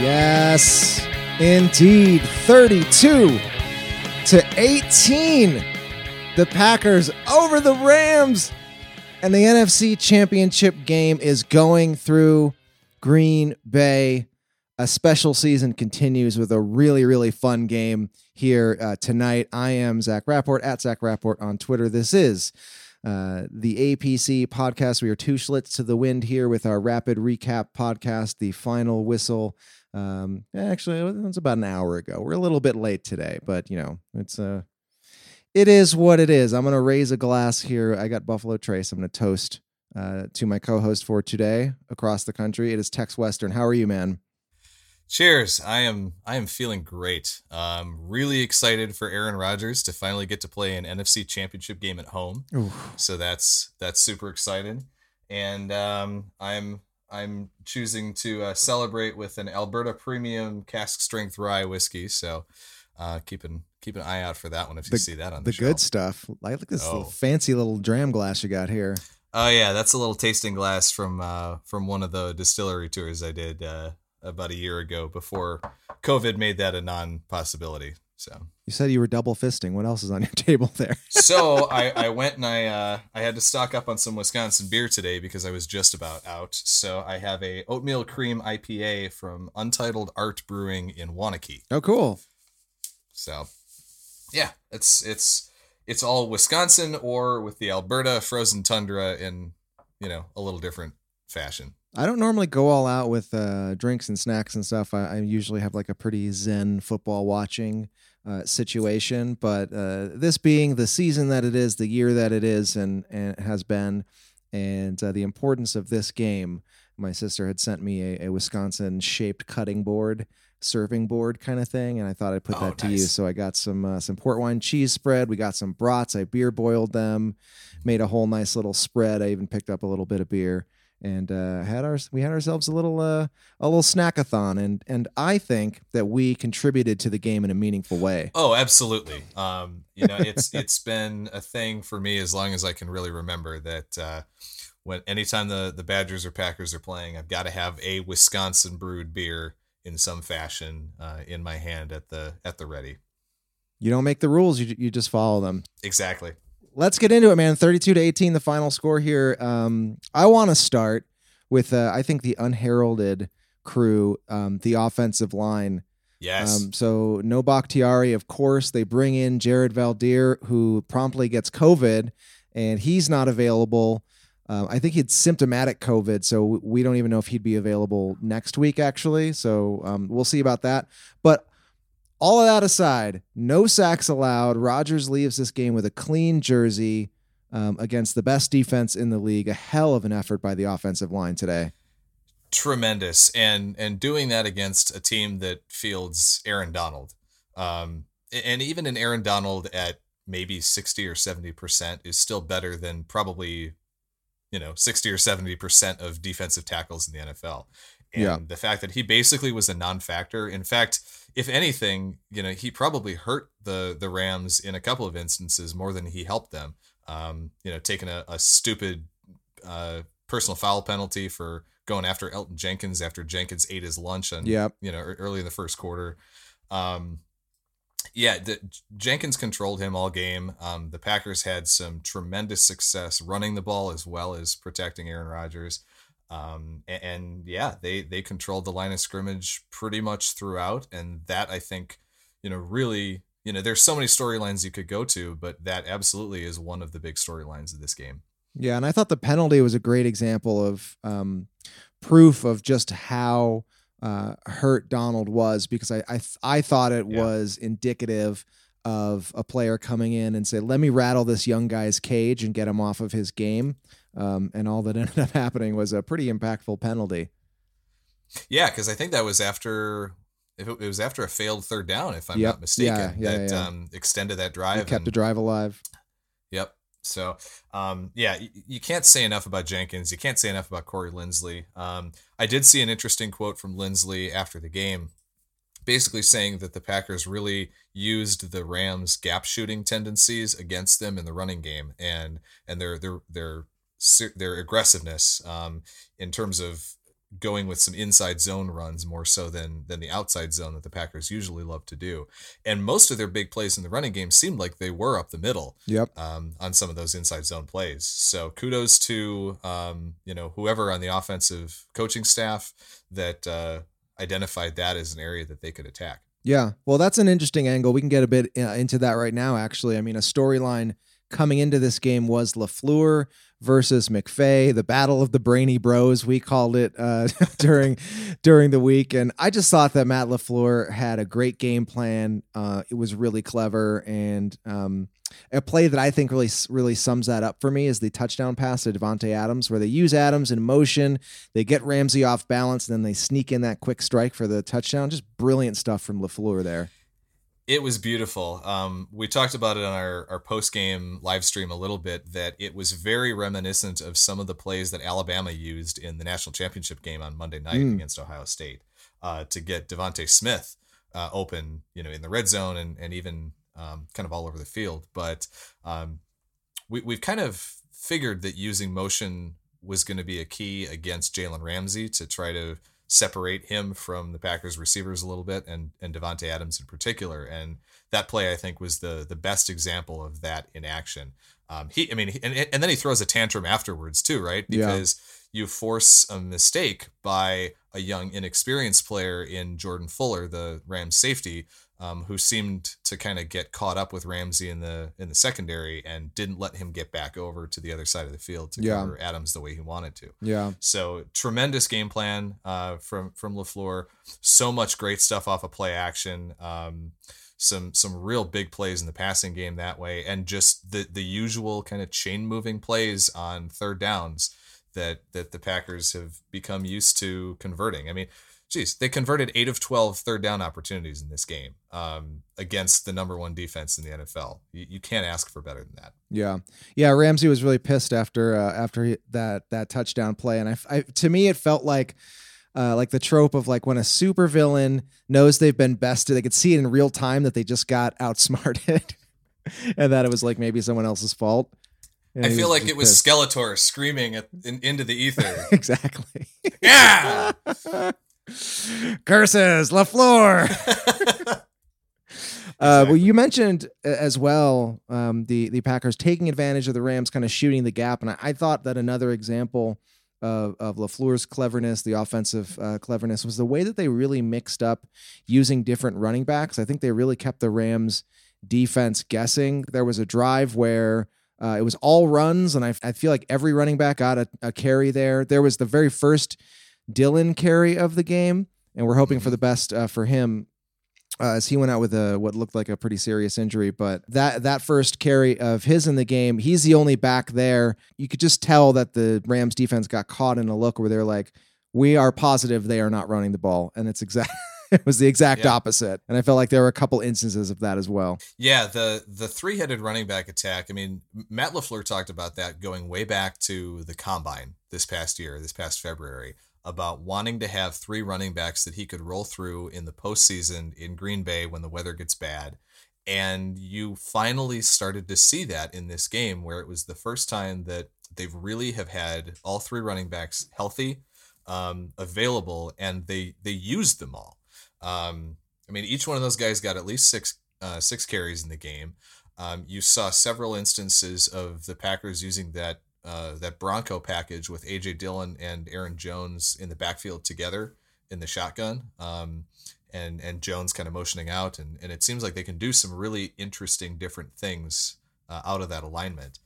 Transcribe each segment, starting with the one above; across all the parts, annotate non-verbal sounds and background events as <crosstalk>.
Yes, indeed. 32 to 18. The Packers over the Rams. And the NFC Championship game is going through Green Bay. A special season continues with a really, really fun game here uh, tonight. I am Zach Rapport at Zach Rapport on Twitter. This is uh, the APC podcast. We are two schlitz to the wind here with our rapid recap podcast, the final whistle. Um, actually, it was about an hour ago. We're a little bit late today, but you know, it's uh, it is what it is. I'm gonna raise a glass here. I got Buffalo Trace. I'm gonna toast uh, to my co-host for today across the country. It is Tex Western. How are you, man? Cheers. I am I am feeling great. I'm really excited for Aaron Rodgers to finally get to play an NFC championship game at home. Oof. So that's that's super exciting. And um, I'm I'm choosing to uh, celebrate with an Alberta Premium Cask Strength Rye whiskey. So uh, keep an keep an eye out for that one if you see that on the, the good stuff. I like this Oh. little fancy little dram glass you got here. Oh yeah, that's a little tasting glass from uh, from one of the distillery tours I did uh, about a year ago before COVID made that a non possibility. So You said you were double fisting. What else is on your <laughs> table there? so I, I went and I uh, I had to stock up on some Wisconsin beer today because I was just about out. So I have a oatmeal cream IPA from Untitled Art Brewing in Waunakee. Oh, cool. So yeah, it's it's it's all Wisconsin or with the Alberta frozen tundra in you know a little different fashion. I don't normally go all out with uh, drinks and snacks and stuff. I, I usually have like a pretty zen football watching uh, situation. But uh, this being the season that it is, the year that it is, and and has been, and uh, the importance of this game, my sister had sent me a, a Wisconsin shaped cutting board, serving board kind of thing, and I thought I'd put Oh, that to nice. use. So I got some uh, some port wine cheese spread. We got some brats. I beer boiled them, made a whole nice little spread. I even picked up a little bit of beer and uh, had our we had ourselves a little uh, a little snackathon, and and I think that we contributed to the game in a meaningful way. Oh, absolutely. <laughs> Um, you know, it's it's been a thing for me as long as I can really remember that uh, when anytime the the Badgers or Packers are playing, I've got to have a Wisconsin brewed beer in some fashion uh, in my hand at the at the ready. You don't make the rules; you you just follow them. Exactly. Let's get into it, man. Thirty-two to eighteen, the final score here. Um, I want to start with uh, I think the unheralded crew, um, the offensive line. Yes. Um, so no Bakhtiari, of course. They bring in Jared Veldheer, who promptly gets COVID, and he's not available. Um, I think he'd symptomatic COVID, so we don't even know if he'd be available next week, actually. So um, we'll see about that. But all of that aside, no sacks allowed. Rodgers leaves this game with a clean jersey um, against the best defense in the league. A hell of an effort by the offensive line today. tremendous and and doing that against a team that fields Aaron Donald um and even an Aaron Donald at maybe 60 or 70% is still better than probably you know 60 or 70% of defensive tackles in the NFL And Yeah. the fact that he basically was a non-factor. In fact, if anything, you know, he probably hurt the the Rams in a couple of instances more than he helped them. Um, you know, taking a, a stupid uh, personal foul penalty for going after Elgton Jenkins after Jenkins ate his lunch and Yep. you know early in the first quarter. Um, yeah, the, Jenkins controlled him all game. Um, the Packers had some tremendous success running the ball as well as protecting Aaron Rodgers. Um, and, and yeah, they they controlled the line of scrimmage pretty much throughout, and that I think, you know, really, you know, there's so many storylines you could go to, but that absolutely is one of the big storylines of this game. Yeah, and I thought the penalty was a great example of um, proof of just how uh, hurt Donald was because I I, th- I thought it Yeah. was indicative of a player coming in and say, "Let me rattle this young guy's cage and get him off of his game." Um, and all that <laughs> ended up happening was a pretty impactful penalty. Yeah, because I think that was after. If it, it was after a failed third down, if I'm Yep. not mistaken, Yeah, yeah, that yeah. Um, extended that drive. kept the and- drive alive. Yep. So, um, yeah, you, you can't say enough about Jenkins. You can't say enough about Corey Linsley. Um, I did see an interesting quote from Linsley after the game, basically saying that the Packers really used the Rams' gap shooting tendencies against them in the running game, and and their their their ser- their aggressiveness um, in terms of going with some inside zone runs more so than than the outside zone that the Packers usually love to do. And most of their big plays in the running game seemed like they were up the middle Yep. um, on some of those inside zone plays. So kudos to um, you know whoever on the offensive coaching staff that uh, identified that as an area that they could attack. Yeah. Well, that's an interesting angle. We can get a bit uh, into that right now, actually. I mean, a storyline coming into this game was LaFleur versus McVay, the battle of the brainy bros, we called it uh, <laughs> during during the week. And I just thought that Matt LaFleur had a great game plan. Uh, it was really clever. And um, a play that I think really really sums that up for me is the touchdown pass to Davante Adams, where they use Adams in motion, they get Ramsey off balance, and then they sneak in that quick strike for the touchdown. Just brilliant stuff from LaFleur there. It was beautiful. Um, we talked about it on our, our post game live stream a little bit that it was very reminiscent of some of the plays that Alabama used in the national championship game on Monday night Mm. against Ohio State uh, to get DeVonta Smith uh, open, you know, in the red zone and, and even um, kind of all over the field. But um, we, we've kind of figured that using motion was going to be a key against Jalen Ramsey to try to separate him from the Packers receivers a little bit and and Davante Adams in particular. And that play I think was the the best example of that in action. Um, he, I mean, and and then he throws a tantrum afterwards too, right? Yeah. You force a mistake by a young, inexperienced player in Jordan Fuller, the Rams safety, um, who seemed to kind of get caught up with Ramsey in the in the secondary and didn't let him get back over to the other side of the field to Yeah. cover Adams the way he wanted to. Yeah. So tremendous game plan uh, from from Lafleur. So much great stuff off of play action. Um, some some real big plays in the passing game that way, and just the the usual kind of chain moving plays on third downs that that the Packers have become used to converting. I mean. Geez, they converted eight of 12 third down opportunities in this game um, against the number one defense in the NFL. You, you can't ask for better than that. Yeah, yeah. Ramsey was really pissed after uh, after he, that that touchdown play, and I, I to me it felt like uh, like the trope of like when a supervillain knows they've been bested, they could see it in real time that they just got outsmarted, <laughs> and that it was like maybe someone else's fault. And I feel like it was pissed. Skeletor screaming at, in, into the ether. <laughs> exactly. yeah. <laughs> Curses, Lafleur. <laughs> Uh, well, you mentioned uh, as well um, the the Packers taking advantage of the Rams, kind of shooting the gap, and I, I thought that another example of, of Lafleur's cleverness, the offensive uh, cleverness, was the way that they really mixed up using different running backs. I think they really kept the Rams defense guessing. There was a drive where. Uh, it was all runs, and I, I feel like every running back got a, a carry there. There was the very first Dillon carry of the game, and we're hoping for the best uh, for him uh, as he went out with a what looked like a pretty serious injury. But that that first carry of his in the game, he's the only back there. You could just tell that the Rams defense got caught in a look where they're like, "We are positive they are not running the ball," and it's exact. <laughs> <laughs> it was the exact Yeah. opposite, and I felt like there were a couple instances of that as well. Yeah, the the three headed running back attack. I mean, Matt Lafleur talked about that going way back to the combine this past year, this past February. about wanting to have three running backs that he could roll through in the postseason in Green Bay when the weather gets bad. And you finally started to see that in this game where it was the first time that they've really have had all three running backs healthy, um, available, and they they used them all. Um, I mean, each one of those guys got at least six uh, six carries in the game. Um, you saw several instances of the Packers using that uh, that Bronco package with AJ Dillon and Aaron Jones in the backfield together in the shotgun, um, and and Jones kind of motioning out, and and it seems like they can do some really interesting different things uh, out of that alignment,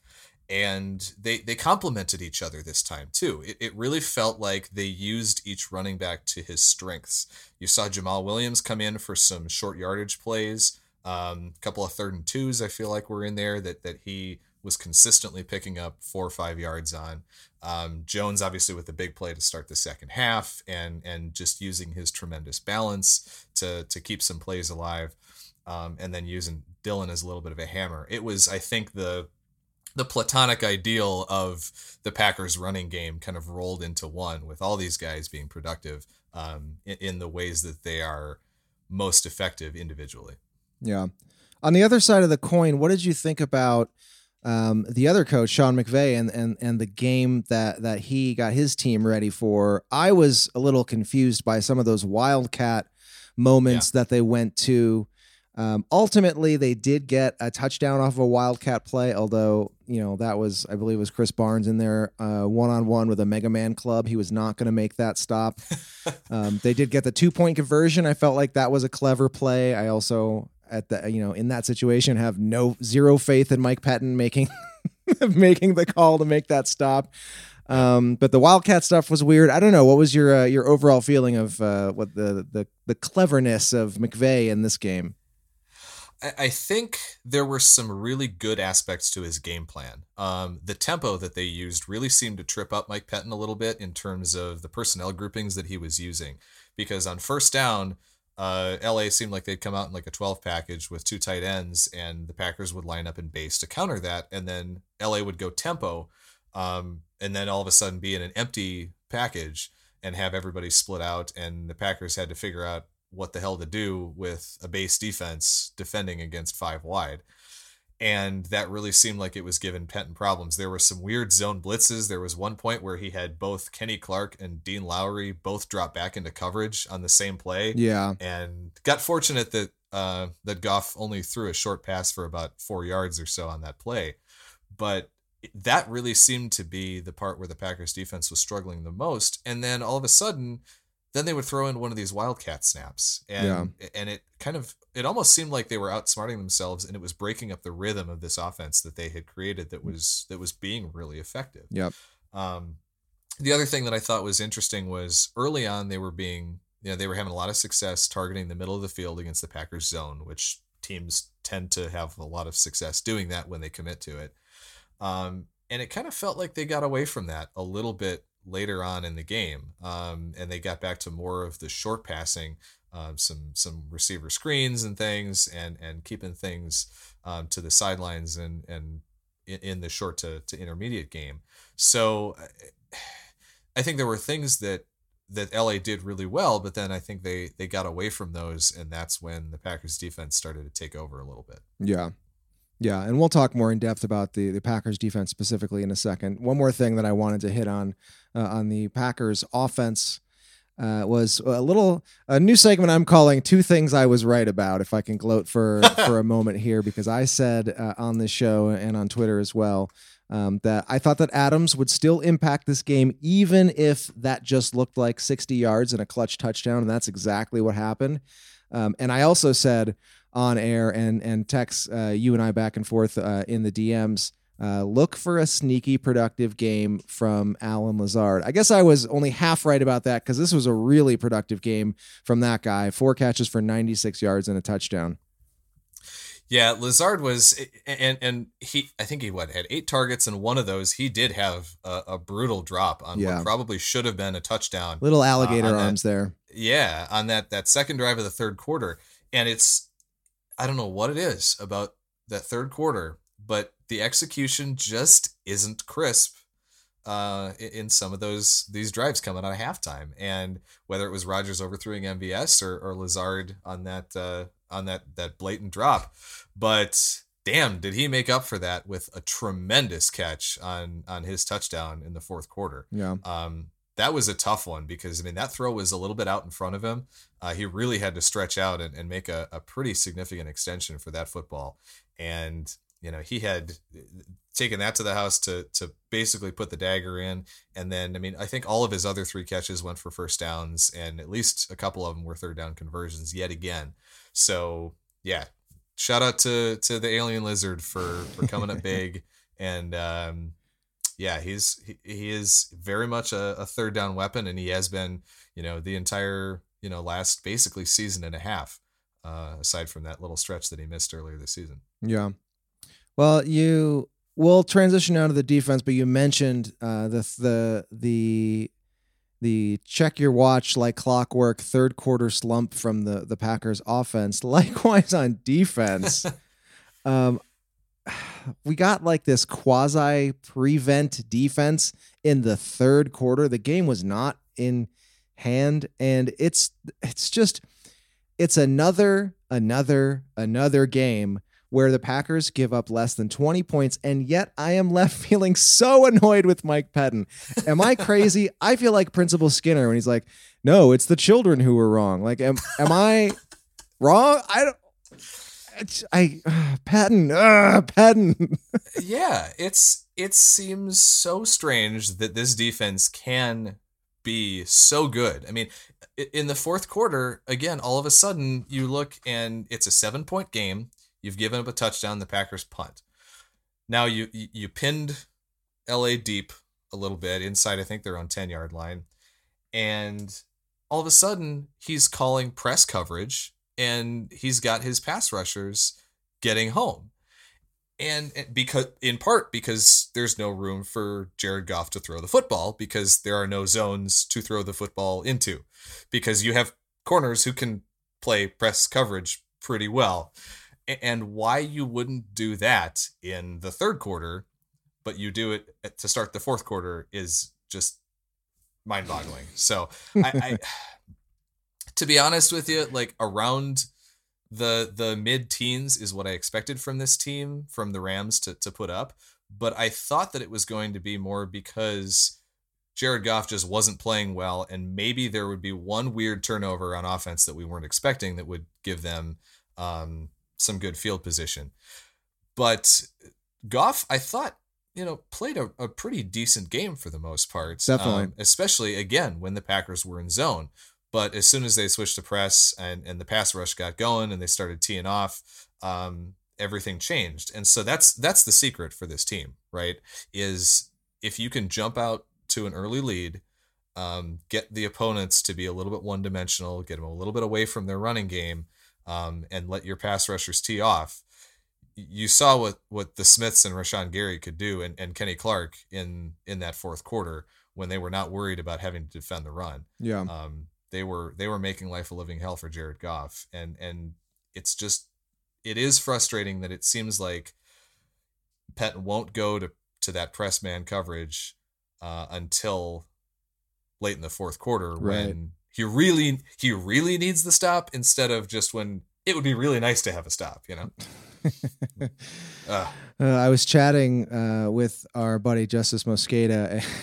and they they complemented each other this time too. It it really felt like they used each running back to his strengths. You saw Jamaal Williams come in for some short yardage plays. Um, a couple of third and twos, I feel like were in there that that he was consistently picking up four or five yards on. Um, Jones obviously with the big play to start the second half and and just using his tremendous balance to to keep some plays alive, um, and then using Dillon as a little bit of a hammer. It was I think the the platonic ideal of the Packers running game kind of rolled into one with all these guys being productive um, in, in the ways that they are most effective individually. Yeah. On the other side of the coin, what did you think about um, the other coach, Sean McVay, and and and the game that that he got his team ready for? I was a little confused by some of those wildcat moments yeah. that they went to. Um, ultimately, they did get a touchdown off of a wildcat play, although you know that was, I believe, it was Krys Barnes in there one on one with a Mega Man club. He was not going to make that stop. <laughs> um, they did get the two point conversion. I felt like that was a clever play. I also at the you know in that situation have no zero faith in Mike Patton making <laughs> making the call to make that stop. Um, but the Wildcat stuff was weird. I don't know. What was your uh, your overall feeling of uh, what the the the cleverness of McVay in this game? I think there were some really good aspects to his game plan. Um, the tempo that they used really seemed to trip up Mike Pettine a little bit in terms of the personnel groupings that he was using. Because on first down, uh, LA seemed like they'd come out in like a 12 package with two tight ends, and the Packers would line up in base to counter that, and then LA would go tempo, um, and then all of a sudden be in an empty package and have everybody split out, and the Packers had to figure out what the hell to do with a base defense defending against five wide and that really seemed like it was giving Pettine problems. There were some weird zone blitzes. There was one point where he had both Kenny Clark and Dean Lowry both drop back into coverage on the same play. Yeah, and got fortunate that uh, that Goff only threw a short pass for about four yards or so on that play, but that really seemed to be the part where the Packers defense was struggling the most. And then all of a sudden, then they would throw in one of these wildcat snaps and yeah. and it kind of it almost seemed like they were outsmarting themselves and it was breaking up the rhythm of this offense that they had created that was that was being really effective. Yep. Um, the other thing that i thought was interesting was early on they were being you know they were having a lot of success targeting the middle of the field against the packers zone which teams tend to have a lot of success doing that when they commit to it. Um, and it kind of felt like they got away from that a little bit later on in the game, um, and they got back to more of the short passing, um, some some receiver screens and things, and and keeping things um, to the sidelines and and in, the short to, to intermediate game. So I think there were things that that LA did really well, but then I think they they got away from those, and that's when the Packers defense started to take over a little bit. Yeah, yeah, and we'll talk more in depth about the the Packers defense specifically in a second. One more thing that I wanted to hit on uh, on the Packers offense uh, was a little a new segment I'm calling two things I was right about. If I can gloat for <laughs> for a moment here, because I said uh, on this show and on Twitter as well um, that I thought that Adams would still impact this game, even if that just looked like 60 yards and a clutch touchdown, and that's exactly what happened. Um, and I also said on air and and text uh, you and I back and forth uh, in the DMs. Uh, look for a sneaky, productive game from Allen Lazard. I guess I was only half right about that because this was a really productive game from that guy. Four catches for 96 yards and a touchdown. Yeah, Lazard was, and and he, I think he what had eight targets, and one of those he did have a, a brutal drop on yeah. what probably should have been a touchdown. Little alligator uh, arms that, there. Yeah, on that that second drive of the third quarter, and it's I don't know what it is about that third quarter, but the execution just isn't crisp. uh, in some of those these drives coming out of halftime, and whether it was Rodgers overthrowing MVS or, or Lazard on that uh, on that that blatant drop, but damn, did he make up for that with a tremendous catch on on his touchdown in the fourth quarter. Yeah. Um, that was a tough one because I mean that throw was a little bit out in front of him. Uh, he really had to stretch out and, and make a, a pretty significant extension for that football. And you know he had taken that to the house to to basically put the dagger in. And then I mean I think all of his other three catches went for first downs, and at least a couple of them were third down conversions yet again. So yeah, shout out to to the alien lizard for for coming up <laughs> big and um yeah he's he, he is very much a, a third down weapon and he has been you know the entire you know last basically season and a half uh aside from that little stretch that he missed earlier this season Yeah. Well, you will transition out of the defense, but you mentioned uh, the the the the check your watch like clockwork third quarter slump from the the Packers offense. <laughs> Likewise on defense, <laughs> um, we got like this quasi prevent defense in the third quarter. The game was not in hand, and it's it's just it's another another another game where the Packers give up less than 20 points, and yet I am left <laughs> feeling so annoyed with Mike Pettine. Am I crazy? I feel like Principal Skinner when he's like, "No, it's the children who were wrong." Like, am am I wrong? I don't. I uh, Patton, uh, Patton. <laughs> yeah it's it seems so strange that this defense can be so good i mean in the fourth quarter again all of a sudden you look and it's a seven point game you've given up a touchdown the packers punt. Now you you pinned la deep a little bit inside i think their own 10 yard line and all of a sudden he's calling press coverage and he's got his pass rushers getting home. And because in part because there's no room for Jared Goff to throw the football because there are no zones to throw the football into because you have corners who can play press coverage pretty well and why you wouldn't do that in the third quarter but you do it to start the fourth quarter is just mind-boggling. So I, I <laughs> <sighs> to be honest with you like around the the mid teens is what I expected from this team from the Rams to to put up, but I thought that it was going to be more because Jared Goff just wasn't playing well and maybe there would be one weird turnover on offense that we weren't expecting that would give them um, some good field position. But Goff, I thought, you know, played a, a pretty decent game for the most part. Definitely. Um, especially again when the Packers were in zone. But as soon as they switched to press and, and the pass rush got going and they started teeing off, um, everything changed. And so that's that's the secret for this team, right? Is if you can jump out to an early lead, um, get the opponents to be a little bit one dimensional, get them a little bit away from their running game, um, and let your pass rushers tee off. You saw what what the Smiths and Rashan Gary could do, and, and Kenny Clark in in that fourth quarter when they were not worried about having to defend the run Yeah. um, they were they were making life a living hell for Jared Goff, and and it's just it is frustrating that it seems like Pettine won't go to to that press man coverage uh, until late in the fourth quarter Right. when he really he really needs the stop instead of just when it would be really nice to have a stop, you know. uh, <laughs> Uh, I was chatting uh, with our buddy Justis Mosqueda. <laughs>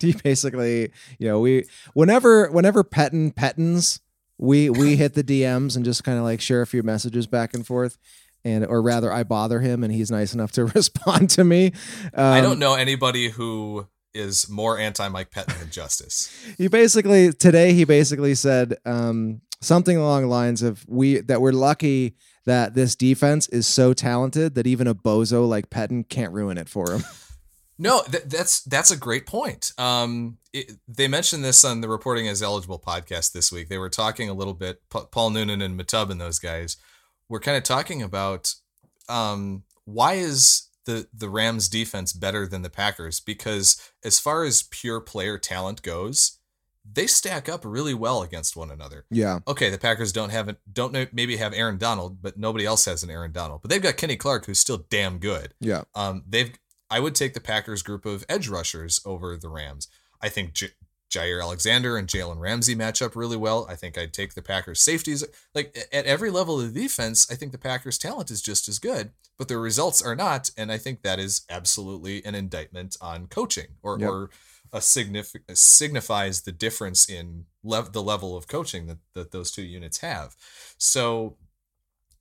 He basically, you know, we whenever whenever Pettine Pettines, we we <laughs> hit the DMs and just kind of like share a few messages back and forth, and or rather, I bother him and he's nice enough to respond to me. Um, I don't know anybody who is more anti Mike Pettine than Justis. <laughs> he basically today he basically said um, something along the lines of we that we're lucky that this defense is so talented that even a bozo like Pettine can't ruin it for him. <laughs> No, th- that's that's a great point. Um, it, they mentioned this on the Reporting as Eligible podcast this week. They were talking a little bit. Pa- Paul Noonan and Matub and those guys were kind of talking about um, why is the the Rams defense better than the Packers? Because as far as pure player talent goes, they stack up really well against one another yeah, okay, the Packers don't have don't maybe have Aaron Donald, but nobody else has an Aaron Donald. But they've got Kenny Clark, who's still damn good. yeah, Um, they've I would take the Packers group of edge rushers over the Rams. I think J- Jaire Alexander and Jalen Ramsey match up really well. I think I'd take the Packers safeties. Like at every level of the defense, I think the Packers talent is just as good, but the results are not. And I think that is absolutely an indictment on coaching or, Yep. or a signific signifies the difference in lev- the level of coaching that, that those two units have. So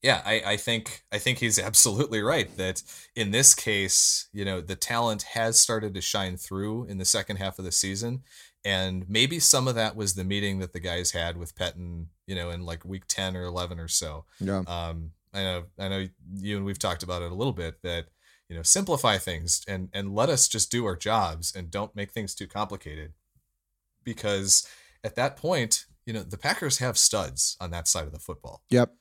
yeah, I, I think I think he's <laughs> absolutely right that in this case, you know, the talent has started to shine through in the second half of the season. And maybe some of that was the meeting that the guys had with Pettine, you know, in like week 10 or 11 or so. Yeah. Um, I know, I know you and we've talked about it a little bit that, you know, simplify things and, and let us just do our jobs and don't make things too complicated. Because at that point, you know, the Packers have studs on that side of the football. Yep.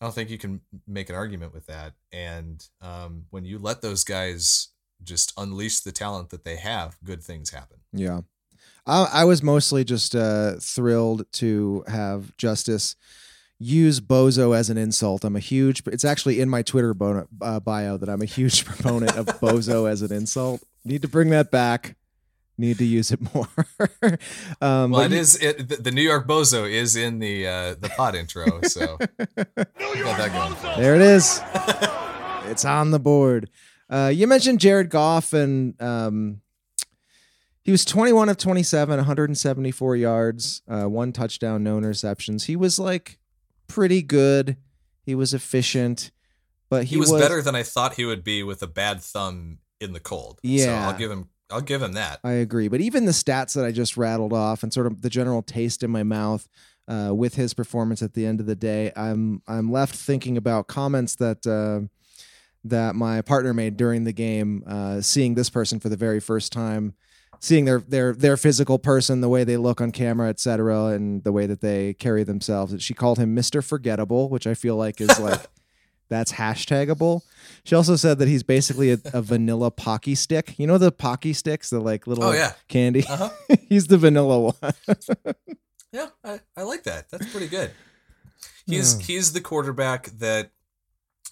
I don't think you can make an argument with that. And um, when you let those guys just unleash the talent that they have, good things happen. Yeah. I, I was mostly just uh, thrilled to have Justis use bozo as an insult. I'm a huge, it's actually in my Twitter bo- uh, bio that I'm a huge <laughs> proponent of bozo as an insult. Need to bring that back. Need to use it more. <laughs> um, Well, it you- is it, the- New York Bozo is in the uh, the pod intro, so <laughs> New York that Bozo. There it is. it's on the board. Uh, you mentioned Jared Goff, and um, he was 21 of 27, 174 yards, uh, one touchdown, no interceptions. He was like pretty good. He was efficient, but he, he was, better than I thought he would be with a bad thumb in the cold. so Yeah. I'll give him I'll give him that. I agree. But even the stats that I just rattled off and sort of the general taste in my mouth uh, with his performance at the end of the day, I'm I'm left thinking about comments that uh, that my partner made during the game, uh, seeing this person for the very first time, seeing their their their physical person, the way they look on camera, et cetera, and the way that they carry themselves. She called him Mister Forgettable, which I feel like is like. <laughs> That's hashtagable. She also said that he's basically a, a vanilla pocky stick. You know the pocky sticks, the like little Oh, yeah. candy. Uh-huh. <laughs> he's the vanilla one. <laughs> Yeah, I, I like that. That's pretty good. He's Yeah. he's the quarterback that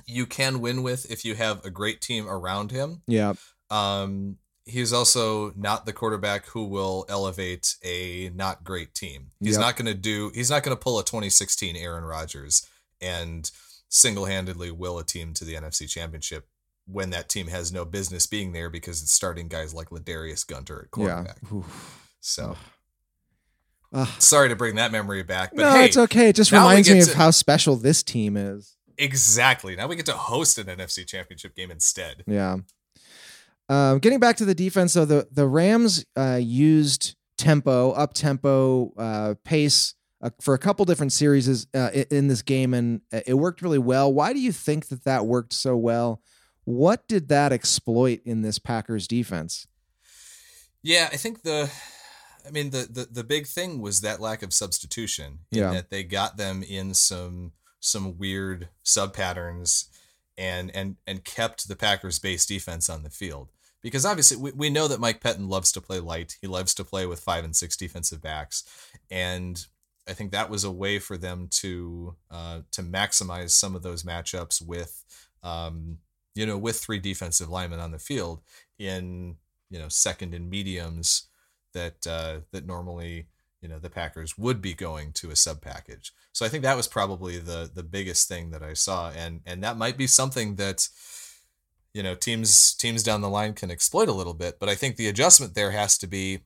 you can win with if you have a great team around him. yeah, Um, he's also not the quarterback who will elevate a not great team. He's Yep. not going to do. He's not going to pull a 2016 Aaron Rodgers and single-handedly will a team to the NFC Championship when that team has no business being there because it's starting guys like Ladarius Gunter at yeah. quarterback. Oof. So Ugh. sorry to bring that memory back, but no, hey, it's okay. It just reminds me of how special this team is. exactly. Now we get to host an NFC Championship game instead. Yeah. Um, getting back to the defense, though, the the Rams uh, used tempo, up tempo, uh, pace uh, for a couple different series uh, in this game, and uh, it worked really well. Why do you think that that worked so well? What did that exploit in this Packers defense? Yeah, I think the I mean the the, the big thing was that lack of substitution in Yeah. that they got them in some some weird sub patterns and and and kept the Packers base defense on the field. Because obviously we, we know that Mike Pettine loves to play light. He loves to play with five and six defensive backs. And I think that was a way for them to uh, to maximize some of those matchups with um, you know, with three defensive linemen on the field in you know second and mediums that uh, that normally you know the Packers would be going to a sub package. So I think that was probably the the biggest thing that I saw, and and that might be something that you know teams teams down the line can exploit a little bit. But I think the adjustment there has to be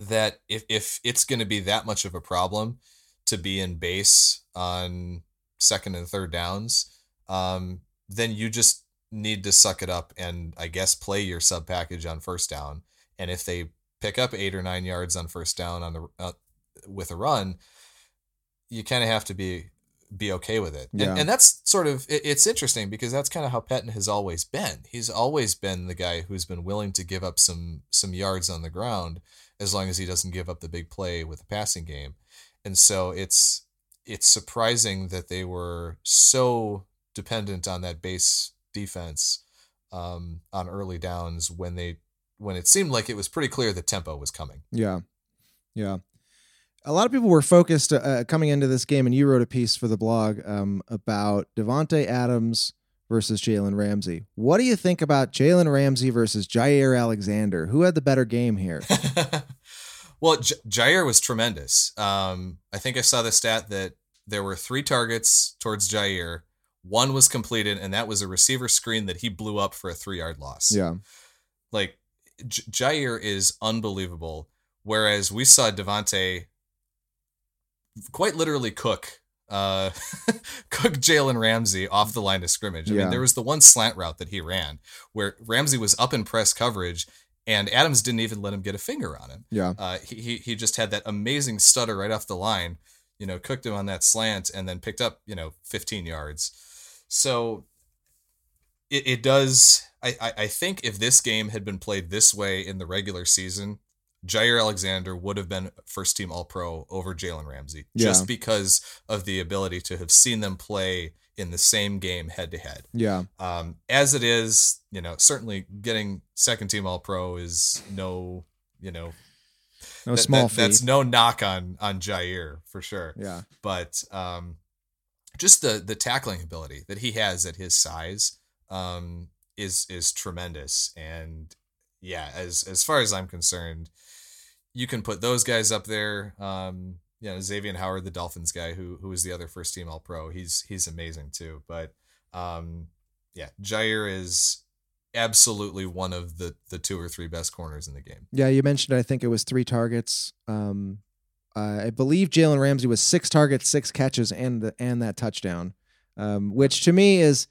that if if it's going to be that much of a problem to be in base on second and third downs, um, then you just need to suck it up and I guess play your sub package on first down. And if they pick up eight or nine yards on first down on the uh, with a run, you kind of have to be be okay with it. Yeah. And, and that's sort of it, it's interesting because that's kind of how Pettine has always been. He's always been the guy who's been willing to give up some some yards on the ground as long as he doesn't give up the big play with the passing game. And so it's it's surprising that they were so dependent on that base defense um, on early downs when they when it seemed like it was pretty clear the tempo was coming. Yeah, yeah. A lot of people were focused uh, coming into this game, and you wrote a piece for the blog um, about Davante Adams versus Jalen Ramsey. What do you think about Jalen Ramsey versus Jaire Alexander? Who had the better game here? <laughs> well, J- Jaire was tremendous. Um, I think I saw the stat that there were three targets towards Jaire. One was completed, and that was a receiver screen that he blew up for a three yard loss. yeah. Like J- Jaire is unbelievable. Whereas we saw Davante quite literally cook uh <laughs> cook Jalen Ramsey off the line of scrimmage. I Yeah. mean, there was the one slant route that he ran where Ramsey was up in press coverage and Adams didn't even let him get a finger on him. Yeah. Uh, he, he just had that amazing stutter right off the line, you know, cooked him on that slant and then picked up, you know, 15 yards. So it, it does. I, I think if this game had been played this way in the regular season, Jaire Alexander would have been first team All Pro over Jalen Ramsey Yeah. just because of the ability to have seen them play in the same game head to head. Yeah. Um, as it is, you know, certainly getting second team All Pro is no, you know, No that- small that- feat. That's no knock on on Jaire for sure. yeah. But um, just the the tackling ability that he has at his size um, is is tremendous. And yeah, as as far as I'm concerned, you can put those guys up there. Um, you know, Xavien Howard, the Dolphins guy, who who was the other first team All Pro. He's he's amazing too. But um, yeah, Jaire is absolutely one of the the two or three best corners in the game. Yeah, you mentioned I think it was three targets. Um, uh, I believe Jalen Ramsey was six targets, six catches, and the and that touchdown, um, which to me is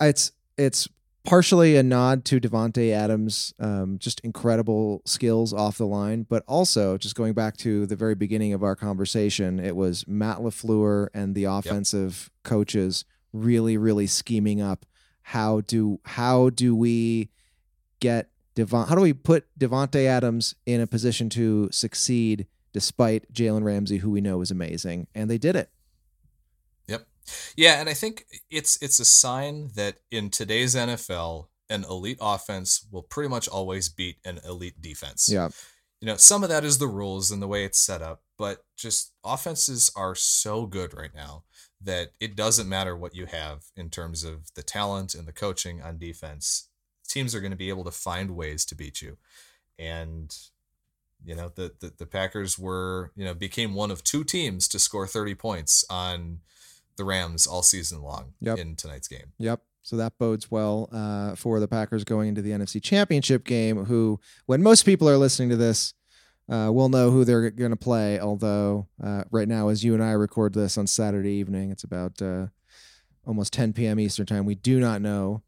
it's it's partially a nod to Davante Adams, um, just incredible skills off the line, but also just going back to the very beginning of our conversation, it was Matt Lafleur and the offensive coaches really, really scheming up how do how do we get Devon? How do we put Devonte Adams in a position to succeed despite Jalen Ramsey, who we know is amazing, and they did it. Yeah, and I think it's it's a sign that in today's NFL, an elite offense will pretty much always beat an elite defense. Yeah, You know, some of that is the rules and the way it's set up, but just offenses are so good right now that it doesn't matter what you have in terms of the talent and the coaching on defense. Teams are going to be able to find ways to beat you. And you know, the, the the Packers were, you know, became one of two teams to score 30 points on the Rams all season long Yep. in tonight's game. Yep. So that bodes well uh, for the Packers going into the NFC Championship game. Who, when most people are listening to this, uh, will know who they're going to play. Although uh, right now, as you and I record this on Saturday evening, it's about uh, almost 10 p.m. Eastern time. We do not know,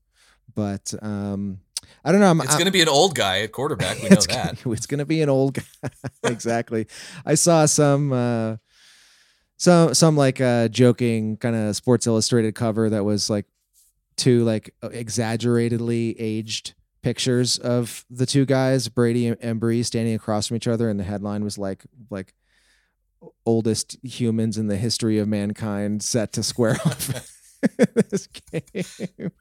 but um, I don't know. I'm, It's going to be an old guy at quarterback. We <laughs> know it's that. Gonna, it's gonna be an old guy. <laughs> <laughs> exactly. I saw some uh some some like uh joking kind of Sports Illustrated cover that was like two like exaggeratedly aged pictures of the two guys, Brady and- and Bree, standing across from each other, and the headline was like like oldest humans in the history of mankind set to square off <laughs> this game.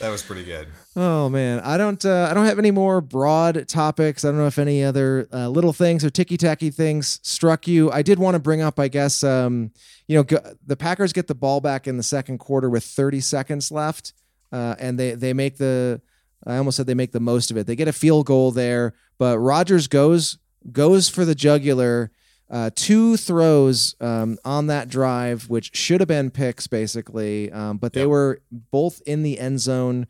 That was pretty good. Oh man, I don't. Uh, I don't have any more broad topics. I don't know if any other uh, little things or ticky tacky things struck you. I did want to bring up. I guess um, you know the Packers get the ball back in the second quarter with 30 seconds left, uh, and they they make the. I almost said they make the most of it. They get a field goal there, but Rodgers goes goes for the jugular. Uh, two throws um, on that drive, which should have been picks, basically, um, but they Yep. were both in the end zone.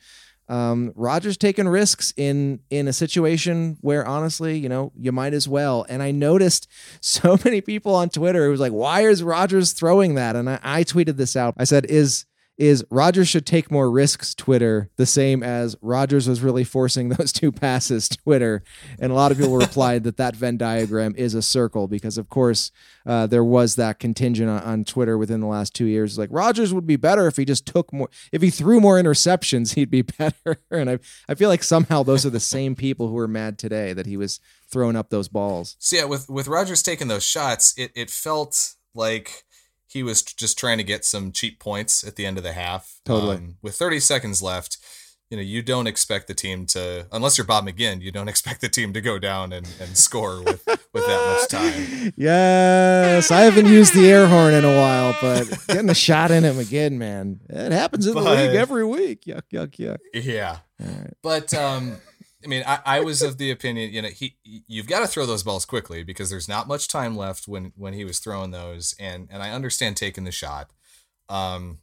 Um, Rodgers taking risks in in a situation where honestly, you know, you might as well. And I noticed <laughs> so many people on Twitter it was like, "Why is Rodgers throwing that?" And I, I tweeted this out. I said, "Is is Rodgers should take more risks?" Twitter the same as Rodgers was really forcing <laughs> those two passes. Twitter, and a lot of people replied that that Venn diagram is a circle because, of course, uh, there was that contingent on, on Twitter within the last two years. Like Rodgers would be better if he just took more, if he threw more interceptions, <laughs> he'd be better. <laughs> And I, I feel like somehow those are the same people who are mad today that he was throwing up those balls. So yeah, with with Rodgers taking those shots, it it felt like he was just trying to get some cheap points at the end of the half. Totally. Um, with 30 seconds left, you know, you don't expect the team to, unless you're Bob McGinn, you don't <laughs> expect the team to go down and, and score with, with that much time. <laughs> Yes, I haven't used the air horn in a while, but getting a shot in him again, man, it happens in the league every week. Yuck, yuck, yuck. Yeah. Right. But, um, I mean, I, I was of the opinion, you know, he, you've got to throw those balls quickly because there's not much time left when, when he was throwing those. And, and I understand taking the shot. Um,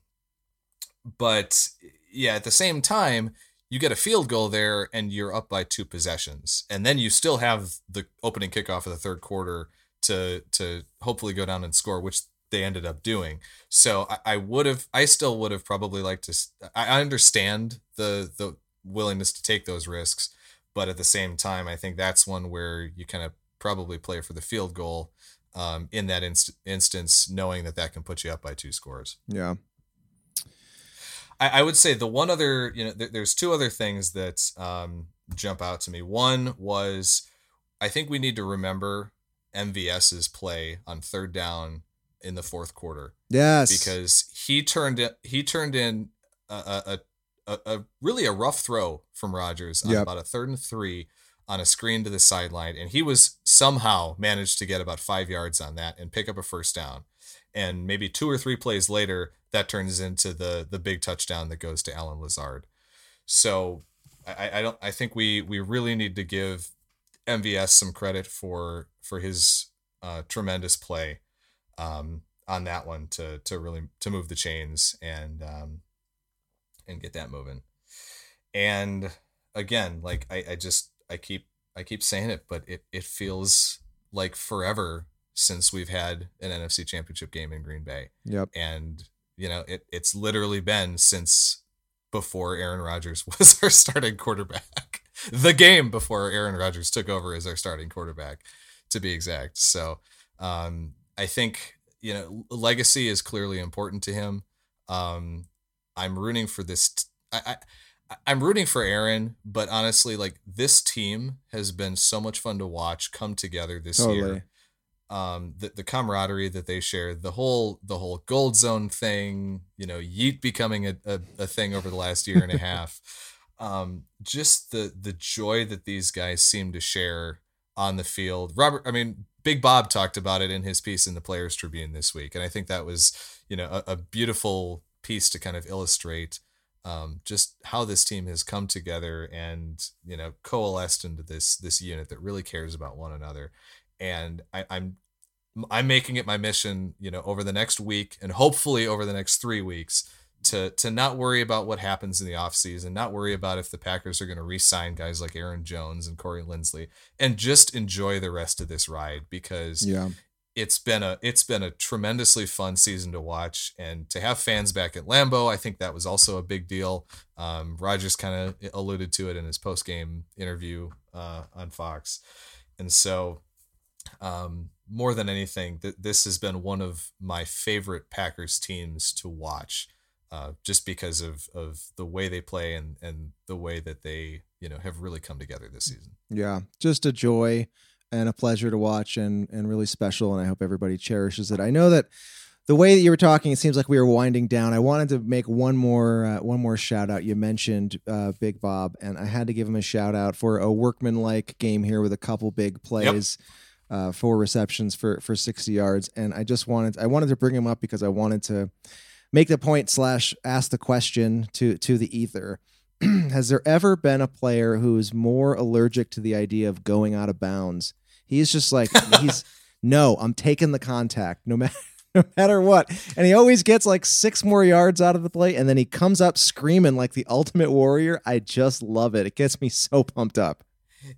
but yeah, at the same time, you get a field goal there and you're up by two possessions. And then you still have the opening kickoff of the third quarter to to hopefully go down and score, which they ended up doing. So I, I would have I still would have probably liked to I understand the the willingness to take those risks, but at the same time, I think that's one where you kind of probably play for the field goal um, in that inst- instance, knowing that that can put you up by two scores. Yeah. I, I would say the one other, you know, there, there's two other things that um, jump out to me. One was, I think we need to remember MVS's play on third down in the fourth quarter Yes. because he turned it, he turned in a, a, a, a really a rough throw from Rodgers on Yep. about a third and three on a screen to the sideline, and he was somehow managed to get about five yards on that and pick up a first down. And maybe two or three plays later, that turns into the the big touchdown that goes to Allen Lazard. So I, I don't I think we we really need to give MVS some credit for for his uh, tremendous play um, on that one to to really to move the chains and um, and get that moving. And again, like I, I just I keep I keep saying it, but it it feels like forever since we've had an NFC Championship game in Green Bay, Yep. and you know it it's literally been since before Aaron Rodgers <laughs> was our starting quarterback. The game before Aaron Rodgers took over as our starting quarterback, to be exact. So um, I think you know legacy is clearly important to him. Um, I'm rooting for this. T- I, I I'm rooting for Aaron, but honestly, like this team has been so much fun to watch come together this Totally. year. Um, the the camaraderie that they share, the whole the whole gold zone thing, you know, Yeet becoming a, a, a thing over the last year and a half. <laughs> Um, just the the joy that these guys seem to share on the field. Robert, I mean, Big Bob talked about it in his piece in the Players Tribune this week, and I think that was you know a, a beautiful piece to kind of illustrate um, just how this team has come together and you know coalesced into this this unit that really cares about one another. And I, I'm I'm making it my mission, you know, over the next week and hopefully over the next three weeks to to not worry about what happens in the offseason, not worry about if the Packers are going to re-sign guys like Aaron Jones and Corey Linsley, and just enjoy the rest of this ride because Yeah. It's been a it's been a tremendously fun season to watch and to have fans back at Lambeau. I think that was also a big deal. Um, Rodgers kind of alluded to it in his post game interview uh, on Fox, and so um, more than anything, th- this has been one of my favorite Packers teams to watch. Uh, just because of, of the way they play and, and the way that they you know have really come together this season. Yeah. Just a joy and a pleasure to watch and and really special. And I hope everybody cherishes it. I know that the way that you were talking, it seems like we were winding down. I wanted to make one more uh, one more shout out. You mentioned uh, Big Bob, and I had to give him a shout out for a workmanlike game here with a couple big plays. Uh, four receptions for for 60 yards and i just wanted i wanted to bring him up because i wanted to make the point slash ask the question to to the ether <clears throat> has there ever been a player who's more allergic to the idea of going out of bounds? He's just like <laughs> he's no i'm taking the contact no matter <laughs> no matter what. And he always gets like six more yards out of the play and then he comes up screaming like the ultimate warrior. I just love it. It gets me so pumped up.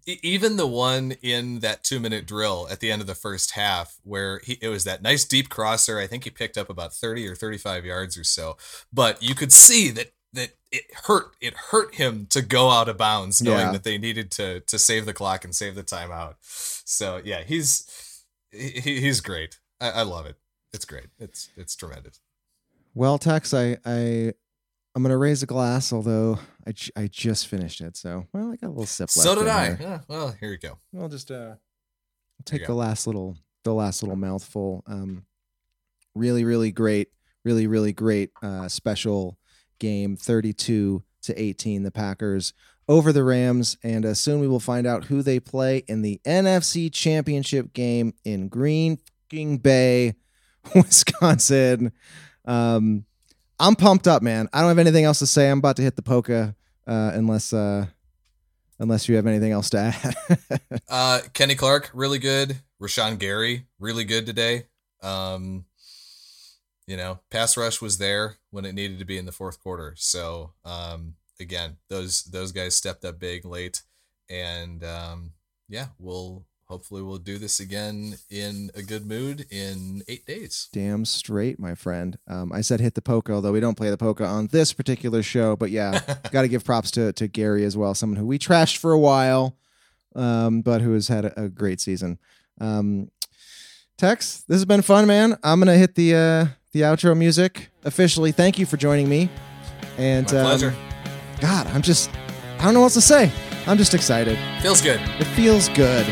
Even the one in that two minute drill at the end of the first half where he it was that nice deep crosser. I think he picked up about 30 or 35 yards or so. But you could see that that it hurt it hurt him to go out of bounds knowing Yeah. that they needed to to save the clock and save the timeout so yeah he's he, he's great I, I love it it's great it's it's tremendous Well, Tex, I, I, I'm gonna raise a glass, although I, j- I just finished it, so well, I got a little sip left. so did i here. yeah, well here you go I'll just uh, take the go. last little, the last little mouthful. Um, really, really great, really, really great, uh, special game, 32 to 18. The Packers over the Rams, and uh, soon we will find out who they play in the NFC Championship game in Green Bay, <laughs> Wisconsin. Um, I'm pumped up, man. I don't have anything else to say. I'm about to hit the polka, uh, unless uh, unless you have anything else to <laughs> add. Uh, Kenny Clark, really good. Rashan Gary, really good today. Um, you know, pass rush was there when it needed to be in the fourth quarter. So, um, again, those those guys stepped up big late, and um, yeah, we'll hopefully we'll do this again in a good mood in eight days. Damn straight, my friend. Um, I said hit the polka, although we don't play the polka on this particular show. But yeah, <laughs> got to give props to to Gary as well, someone who we trashed for a while, um, but who has had a, a great season. Um, Tex, this has been fun, man. I'm gonna hit the uh, the outro music officially. Thank you for joining me. And My um, pleasure. God, I'm just I don't know what else to say. I'm just excited. Feels good. It feels good.